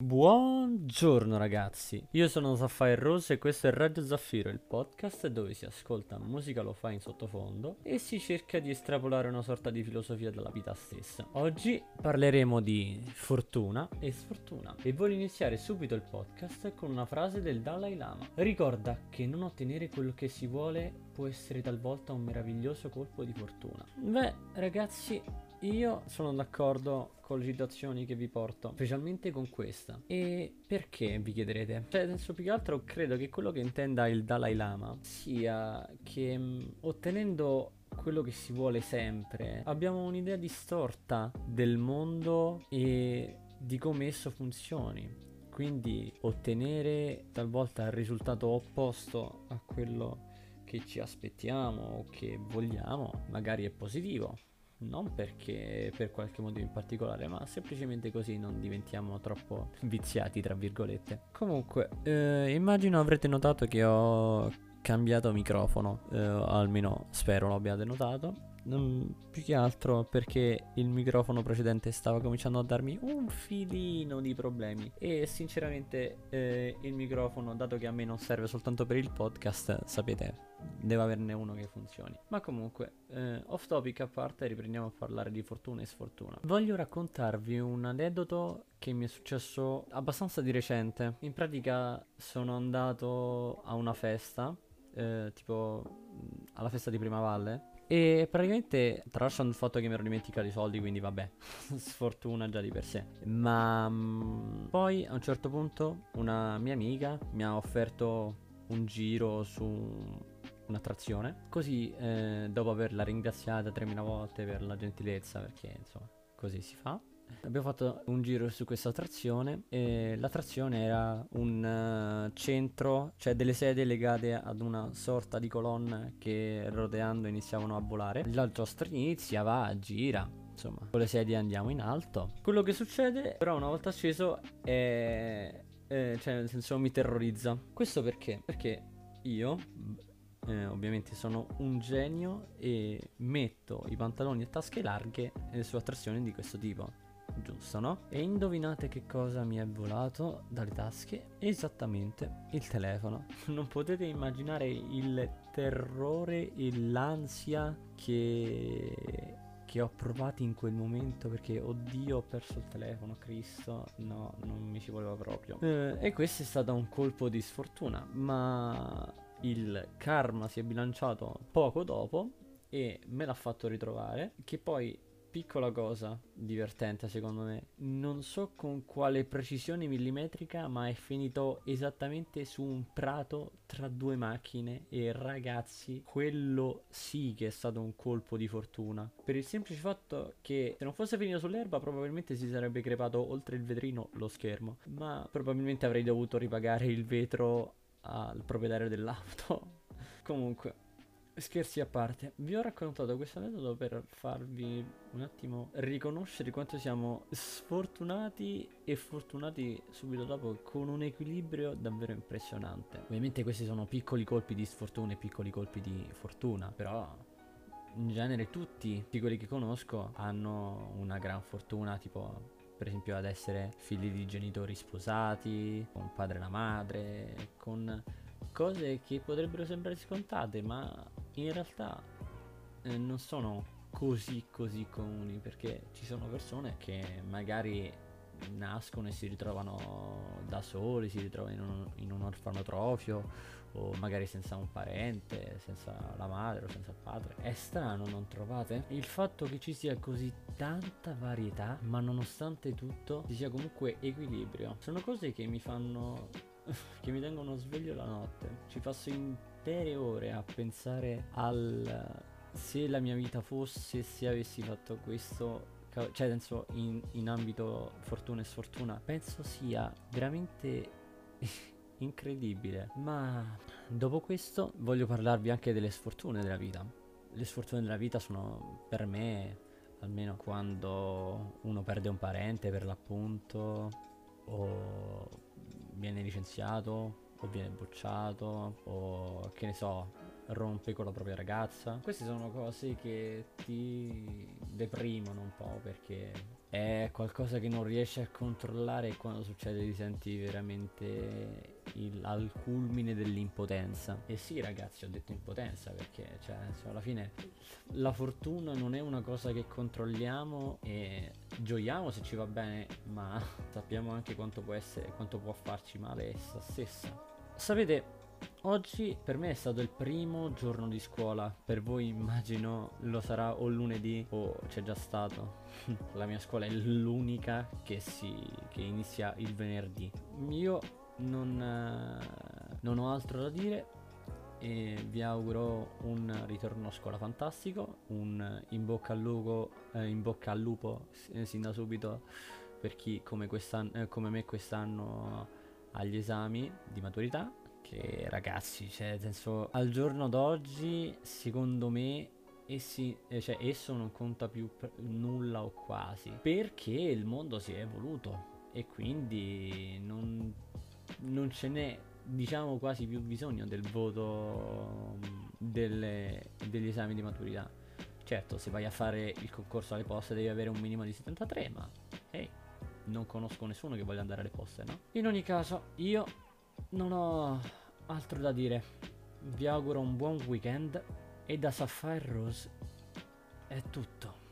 Buongiorno ragazzi, io sono Sapphire Rose e questo è Radio Zaffiro, il podcast dove si ascolta musica lo fa in sottofondo e si cerca di estrapolare una sorta di filosofia dalla vita stessa. Oggi parleremo di fortuna e sfortuna e voglio iniziare subito il podcast con una frase del Dalai Lama. Ricorda che non ottenere quello che si vuole può essere talvolta un meraviglioso colpo di fortuna. Beh ragazzi, io sono d'accordo con le citazioni che vi porto, specialmente con questa. E perché vi chiederete? Cioè, senso più che altro credo che quello che intenda il Dalai Lama sia che mh, ottenendo quello che si vuole sempre, abbiamo un'idea distorta del mondo e di come esso funzioni. Quindi ottenere talvolta il risultato opposto a quello che ci aspettiamo o che vogliamo, magari è positivo, non perché per qualche motivo in particolare, ma semplicemente così non diventiamo troppo viziati, tra virgolette. Comunque, eh, immagino avrete notato che ho cambiato microfono, eh, almeno spero lo abbiate notato. Mm, più che altro perché il microfono precedente stava cominciando a darmi un filino di problemi. E sinceramente eh, il microfono dato che a me non serve soltanto per il podcast sapete deve averne uno che funzioni. Ma comunque eh, off topic a parte riprendiamo a parlare di fortuna e sfortuna. Voglio raccontarvi un aneddoto che mi è successo abbastanza di recente. In pratica sono andato a una festa eh, tipo alla festa di Prima Valle e praticamente, tralasciando il fatto che mi ero dimenticato i soldi, quindi vabbè, sfortuna già di per sé. Ma mh, mm, poi a un certo punto una mia amica mi ha offerto un giro su un'attrazione. Così, eh, dopo averla ringraziata 3000 volte per la gentilezza, perché insomma, così si fa. Abbiamo fatto un giro su questa attrazione e l'attrazione era un uh, centro, cioè delle sedie legate ad una sorta di colonna che roteando iniziavano a volare. La giostra inizia, va, gira, insomma, con le sedie andiamo in alto. Quello che succede però una volta sceso è... Eh, cioè nel senso mi terrorizza. Questo perché? Perché io eh, ovviamente sono un genio e metto i pantaloni a tasche larghe eh, su attrazioni di questo tipo giusto no? E indovinate che cosa mi è volato dalle tasche? Esattamente il telefono. Non potete immaginare il terrore e l'ansia che che ho provato in quel momento perché oddio ho perso il telefono, Cristo, no, non mi ci voleva proprio. Eh, e questo è stato un colpo di sfortuna, ma il karma si è bilanciato poco dopo e me l'ha fatto ritrovare, che poi piccola cosa divertente secondo me. Non so con quale precisione millimetrica, ma è finito esattamente su un prato tra due macchine e ragazzi, quello sì che è stato un colpo di fortuna. Per il semplice fatto che se non fosse finito sull'erba probabilmente si sarebbe crepato oltre il vetrino lo schermo, ma probabilmente avrei dovuto ripagare il vetro al proprietario dell'auto. Comunque Scherzi a parte, vi ho raccontato questo metodo per farvi un attimo riconoscere quanto siamo sfortunati e fortunati subito dopo con un equilibrio davvero impressionante. Ovviamente questi sono piccoli colpi di sfortuna e piccoli colpi di fortuna, però in genere tutti, tutti quelli che conosco hanno una gran fortuna, tipo per esempio ad essere figli di genitori sposati, con padre e la madre, con cose che potrebbero sembrare scontate, ma in realtà eh, non sono così così comuni perché ci sono persone che magari nascono e si ritrovano da soli, si ritrovano in un, in un orfanotrofio o magari senza un parente, senza la madre o senza il padre. È strano, non trovate? Il fatto che ci sia così tanta varietà, ma nonostante tutto ci sia comunque equilibrio. Sono cose che mi fanno che mi tengono sveglio la notte. Ci passo intere ore a pensare al se la mia vita fosse se avessi fatto questo cioè penso in, in ambito fortuna e sfortuna penso sia veramente incredibile. Ma dopo questo voglio parlarvi anche delle sfortune della vita. Le sfortune della vita sono per me almeno quando uno perde un parente per l'appunto o viene licenziato o viene bocciato o che ne so rompe con la propria ragazza. Queste sono cose che ti deprimono un po' perché è qualcosa che non riesci a controllare e quando succede ti senti veramente il, al culmine dell'impotenza. E sì ragazzi, ho detto impotenza perché cioè, insomma, alla fine la fortuna non è una cosa che controlliamo e gioiamo se ci va bene, ma sappiamo anche quanto può essere, quanto può farci male essa stessa. Sapete, Oggi per me è stato il primo giorno di scuola, per voi immagino lo sarà o lunedì o c'è già stato. La mia scuola è l'unica che, si, che inizia il venerdì. Io non, eh, non ho altro da dire e vi auguro un ritorno a scuola fantastico, un in bocca al lupo, eh, in bocca al lupo eh, sin da subito per chi come, eh, come me quest'anno ha gli esami di maturità che ragazzi, cioè, nel senso, al giorno d'oggi, secondo me, essi, eh, cioè, esso non conta più nulla o quasi, perché il mondo si è evoluto e quindi non, non ce n'è, diciamo, quasi più bisogno del voto mm, delle, degli esami di maturità. Certo, se vai a fare il concorso alle poste devi avere un minimo di 73, ma hey, non conosco nessuno che voglia andare alle poste, no? In ogni caso, io non ho altro da dire. Vi auguro un buon weekend e da Sapphire Rose è tutto.